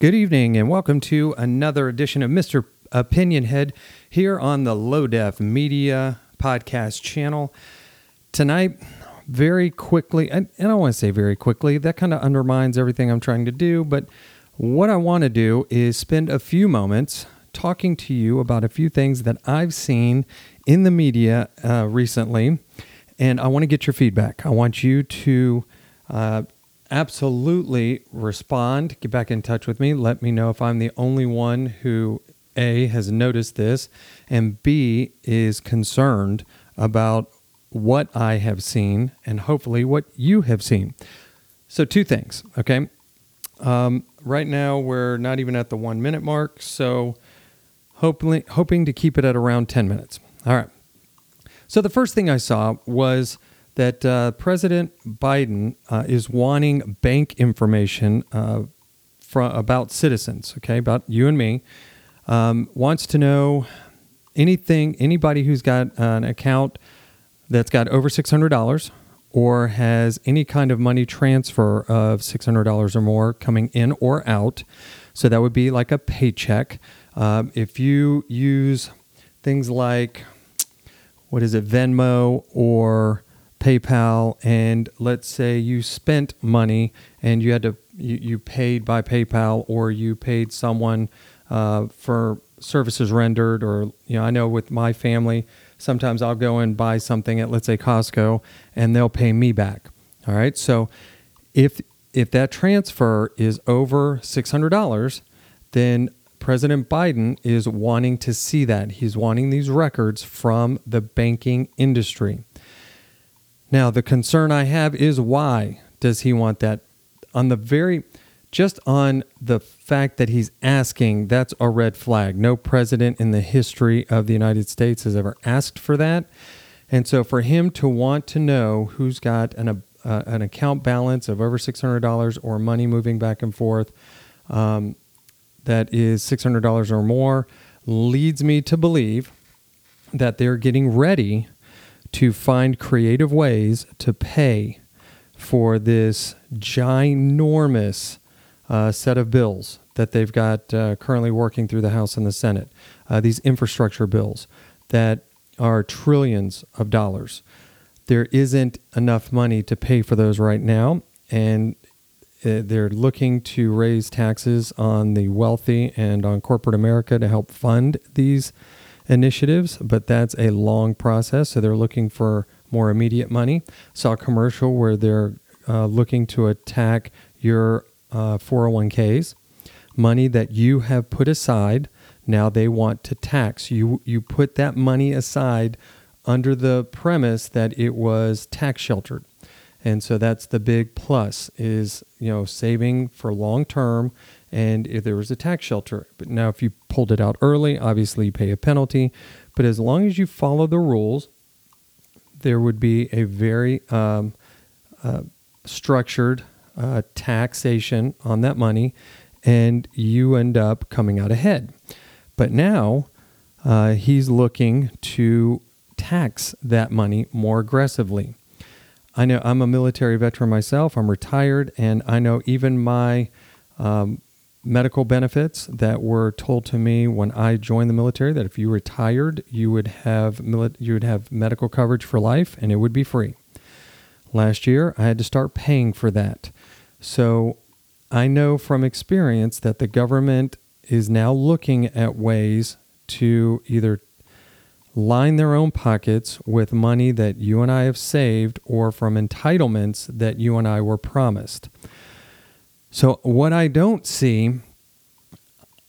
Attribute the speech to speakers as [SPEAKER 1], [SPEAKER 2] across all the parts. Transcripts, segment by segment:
[SPEAKER 1] Good evening, and welcome to another edition of Mr. Opinion Head here on the Low Def Media podcast channel. Tonight, very quickly, and I don't want to say very quickly, that kind of undermines everything I'm trying to do, but what I want to do is spend a few moments talking to you about a few things that I've seen in the media uh, recently, and I want to get your feedback. I want you to uh, absolutely respond. Get back in touch with me. Let me know if I'm the only one who A has noticed this and B is concerned about what I have seen and hopefully what you have seen. So, two things, okay? Um, right now, we're not even at the one minute mark, so hopefully, hoping to keep it at around 10 minutes. All right. So, the first thing I saw was that uh, President Biden uh, is wanting bank information uh, from, about citizens, okay, about you and me, um, wants to know anything, anybody who's got an account that's got over $600 or has any kind of money transfer of $600 or more coming in or out. So that would be like a paycheck. Um, if you use things like, what is it, Venmo or PayPal, and let's say you spent money and you had to you, you paid by PayPal or you paid someone uh, for services rendered, or you know, I know with my family, sometimes I'll go and buy something at let's say Costco, and they'll pay me back. All right, so if if that transfer is over six hundred dollars, then President Biden is wanting to see that. He's wanting these records from the banking industry. Now, the concern I have is why does he want that? On the very, just on the fact that he's asking, that's a red flag. No president in the history of the United States has ever asked for that. And so for him to want to know who's got an, uh, an account balance of over $600 or money moving back and forth um, that is $600 or more leads me to believe that they're getting ready to find creative ways to pay for this ginormous uh, set of bills that they've got uh, currently working through the House and the Senate. Uh, these infrastructure bills that are trillions of dollars. There isn't enough money to pay for those right now, and uh, they're looking to raise taxes on the wealthy and on corporate America to help fund these initiatives, but that's a long process. So they're looking for more immediate money. Saw a commercial where they're uh, looking to attack your uh, 401ks, money that you have put aside. Now they want to tax you. You put that money aside under the premise that it was tax sheltered. And so that's the big plus is, you know, saving for long term and if there was a tax shelter. But now, if you pulled it out early, obviously you pay a penalty. But as long as you follow the rules, there would be a very um, uh, structured uh, taxation on that money, and you end up coming out ahead. But now uh, he's looking to tax that money more aggressively. I know I'm a military veteran myself. I'm retired, and I know even my um, medical benefits that were told to me when I joined the military that if you retired, you would have you would have medical coverage for life and it would be free. Last year, I had to start paying for that. So, I know from experience that the government is now looking at ways to either line their own pockets with money that you and I have saved or from entitlements that you and I were promised. So, what I don't see,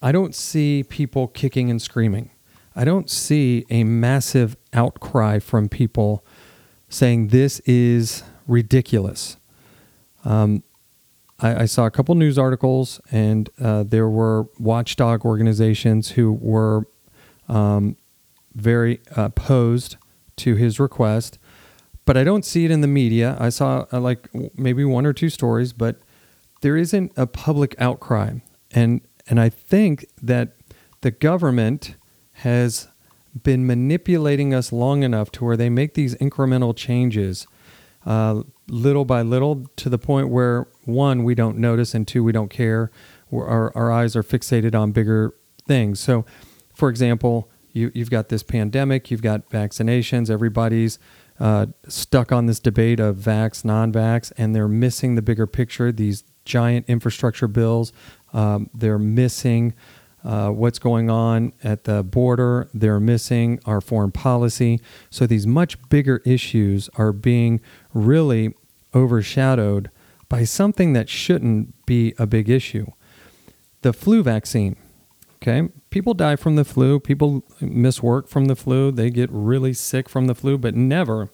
[SPEAKER 1] I don't see people kicking and screaming. I don't see a massive outcry from people saying this is ridiculous. Um, I, I, saw a couple news articles, and uh, there were watchdog organizations who were um, very opposed to his request. But I don't see it in the media. I saw uh, like maybe one or two stories, but there isn't a public outcry. And, and I think that the government has been manipulating us long enough to where they make these incremental changes uh, little by little to the point where one, we don't notice, and two, we don't care. our, our eyes are fixated on bigger things. So, for example, you, you've got this pandemic, you've got vaccinations, everybody's uh, stuck on this debate of vax, non vax, and they're missing the bigger picture, these giant infrastructure bills. Um, they're missing uh, what's going on at the border. They're missing our foreign policy. So these much bigger issues are being really overshadowed by something that shouldn't be a big issue. The flu vaccine. Okay. People die from the flu. People miss work from the flu. They get really sick from the flu, but never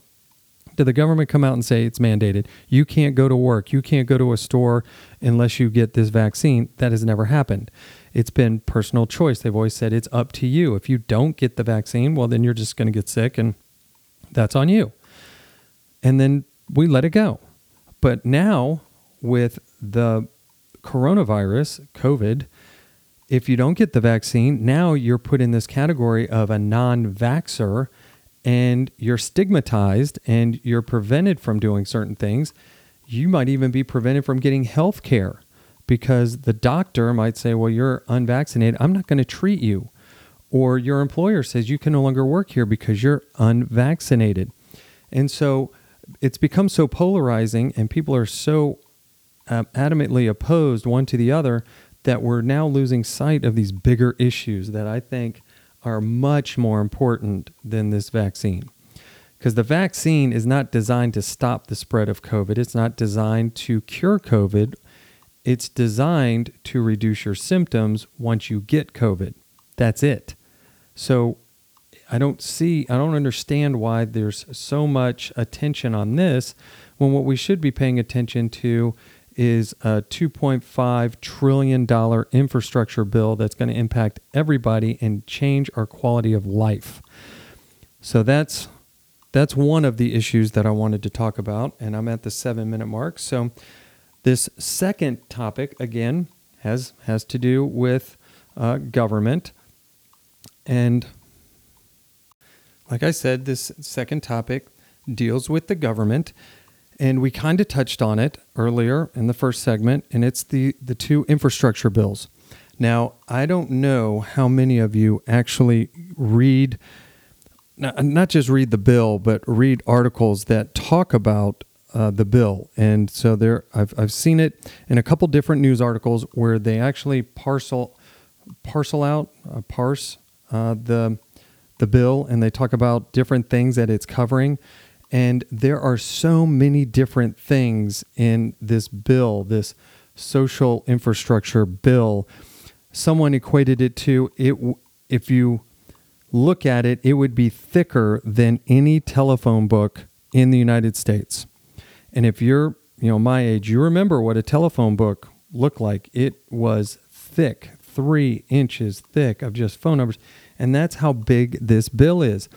[SPEAKER 1] did the government come out and say it's mandated. You can't go to work. You can't go to a store unless you get this vaccine. That has never happened. It's been personal choice. They've always said it's up to you. If you don't get the vaccine, well, then you're just going to get sick and that's on you. And then we let it go. But now with the coronavirus, COVID, if you don't get the vaccine, now you're put in this category of a non vaxxer and you're stigmatized and you're prevented from doing certain things. You might even be prevented from getting health care because the doctor might say, Well, you're unvaccinated. I'm not going to treat you. Or your employer says you can no longer work here because you're unvaccinated. And so it's become so polarizing and people are so um, adamantly opposed one to the other that we're now losing sight of these bigger issues that I think are much more important than this vaccine. Because the vaccine is not designed to stop the spread of COVID, it's not designed to cure COVID. It's designed to reduce your symptoms once you get COVID. That's it. So I don't see, I don't understand why there's so much attention on this when what we should be paying attention to is a $2.5 trillion infrastructure bill that's going to impact everybody and change our quality of life. So that's that's one of the issues that I wanted to talk about, and I'm at the seven minute mark. So this second topic again has has to do with uh, government, and like I said, this second topic deals with the government and we kind of touched on it earlier in the first segment, and it's the, the two infrastructure bills. Now, I don't know how many of you actually read, not just read the bill, but read articles that talk about uh, the bill. And so there, I've, I've seen it in a couple different news articles where they actually parcel, parcel out, uh, parse uh, the, the bill, and they talk about different things that it's covering. And there are so many different things in this bill, this social infrastructure bill. Someone equated it to it if you look at it, it would be thicker than any telephone book in the United States. And if you're, you know, my age, you remember what a telephone book looked like. It was thick, three inches thick of just phone numbers. And that's how big this bill is.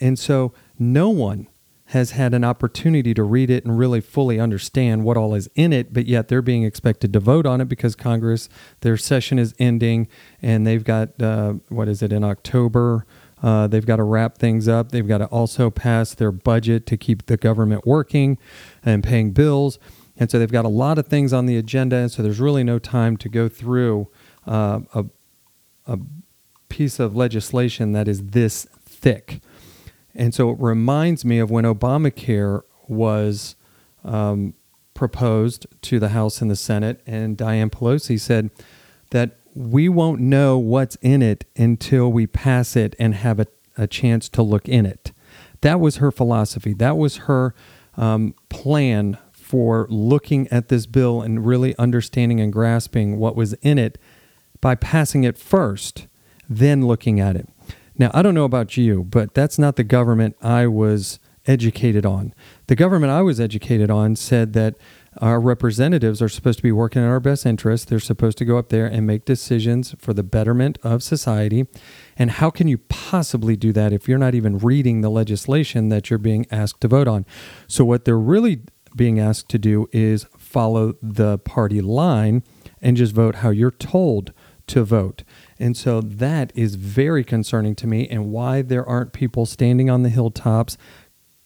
[SPEAKER 1] And so no one has had an opportunity to read it and really fully understand what all is in it, but yet they're being expected to vote on it because Congress, their session is ending and they've got, uh, what is it, in October? Uh, they've got to wrap things up. They've got to also pass their budget to keep the government working and paying bills. And so they've got a lot of things on the agenda. And so there's really no time to go through uh, a, a piece of legislation that is this thick. And so it reminds me of when Obamacare was um, proposed to the House and the Senate, and Dianne Pelosi said that we won't know what's in it until we pass it and have a, a chance to look in it. That was her philosophy. That was her um, plan for looking at this bill and really understanding and grasping what was in it by passing it first, then looking at it. Now, I don't know about you, but that's not the government I was educated on. The government I was educated on said that our representatives are supposed to be working in our best interest. They're supposed to go up there and make decisions for the betterment of society. And how can you possibly do that if you're not even reading the legislation that you're being asked to vote on? So, what they're really being asked to do is follow the party line and just vote how you're told to vote. And so that is very concerning to me, and why there aren't people standing on the hilltops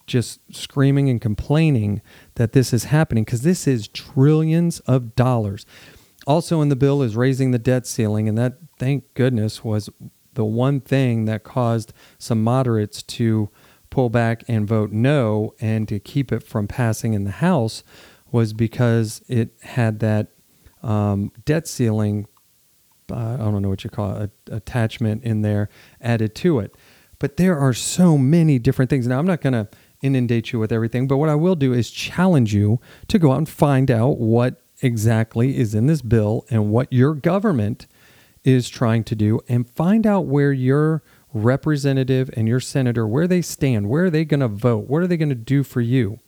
[SPEAKER 1] just screaming and complaining that this is happening, because this is trillions of dollars. Also in the bill is raising the debt ceiling, and that, thank goodness, was the one thing that caused some moderates to pull back and vote no and to keep it from passing in the House was because it had that um, debt ceiling, I don't know what you call it, a, attachment in there added to it. But there are so many different things. Now, I'm not going to inundate you with everything, but what I will do is challenge you to go out and find out what exactly is in this bill and what your government is trying to do and find out where your representative and your senator where they stand where are they going to vote what are they going to do for you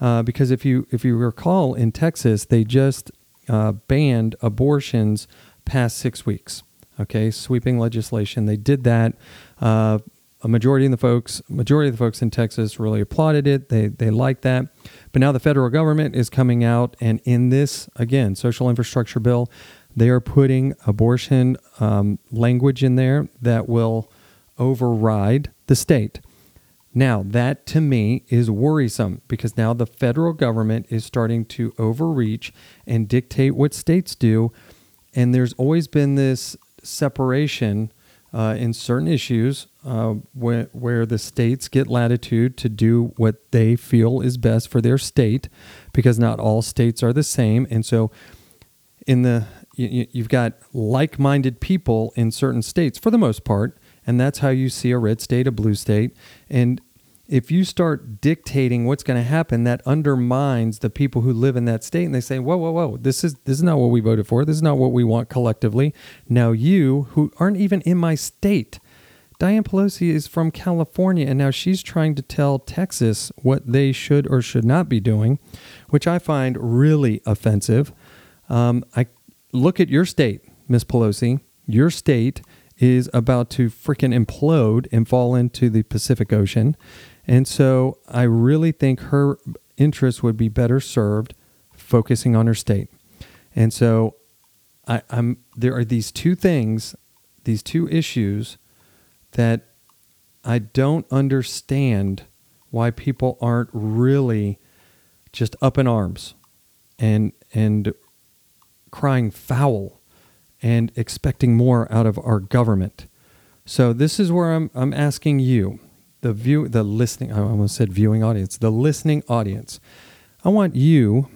[SPEAKER 1] uh, because if you if you recall in texas they just uh, banned abortions past six weeks okay sweeping legislation they did that uh, a majority of the folks majority of the folks in texas really applauded it they they liked that but now the federal government is coming out and in this again social infrastructure bill they are putting abortion um, language in there that will override the state. Now, that to me is worrisome because now the federal government is starting to overreach and dictate what states do. And there's always been this separation uh, in certain issues uh, where, where the states get latitude to do what they feel is best for their state because not all states are the same. And so, in the you, you've got like minded people in certain states for the most part, and that's how you see a red state, a blue state. And if you start dictating what's going to happen, that undermines the people who live in that state, and they say, "Whoa, whoa, whoa! This is this is not what we voted for. This is not what we want collectively." Now, you who aren't even in my state, Diane Pelosi is from California, and now she's trying to tell Texas what they should or should not be doing, which I find really offensive. Um, I look at your state, Miss Pelosi. Your state is about to freaking implode and fall into the Pacific Ocean. And so I really think her interests would be better served focusing on her state. And so I, am there are these two things, these two issues that I don't understand why people aren't really just up in arms and and crying foul and expecting more out of our government. So this is where I'm, I'm asking you, the view, the listening, I almost said viewing audience, the listening audience. I want you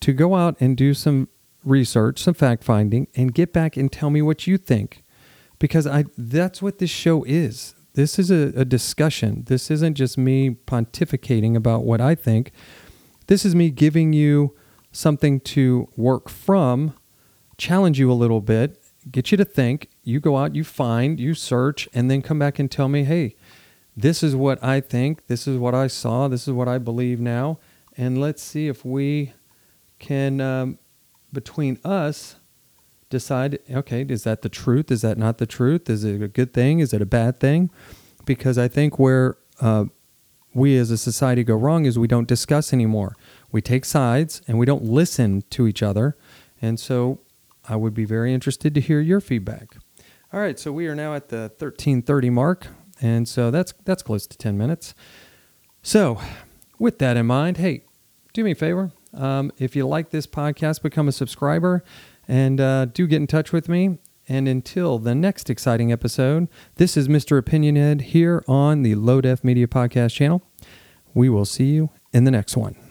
[SPEAKER 1] to go out and do some research, some fact finding, and get back and tell me what you think. Because I that's what this show is. This is a, a discussion. This isn't just me pontificating about what I think. This is me giving you something to work from, challenge you a little bit, get you to think. You go out, you find, you search, and then come back and tell me, hey, this is what I think, this is what I saw, this is what I believe now. And let's see if we can, um, between us, decide okay, is that the truth? Is that not the truth? Is it a good thing? Is it a bad thing? Because I think where uh, we as a society go wrong is we don't discuss anymore we take sides and we don't listen to each other. And so I would be very interested to hear your feedback. All right, so we are now at the 1330 mark, and so that's that's close to 10 minutes. So, with that in mind, hey, do me a favor. Um, if you like this podcast, become a subscriber and uh, do get in touch with me. And until the next exciting episode, this is Mr. Opinionhead here on the Low Def Media Podcast channel. We will see you in the next one.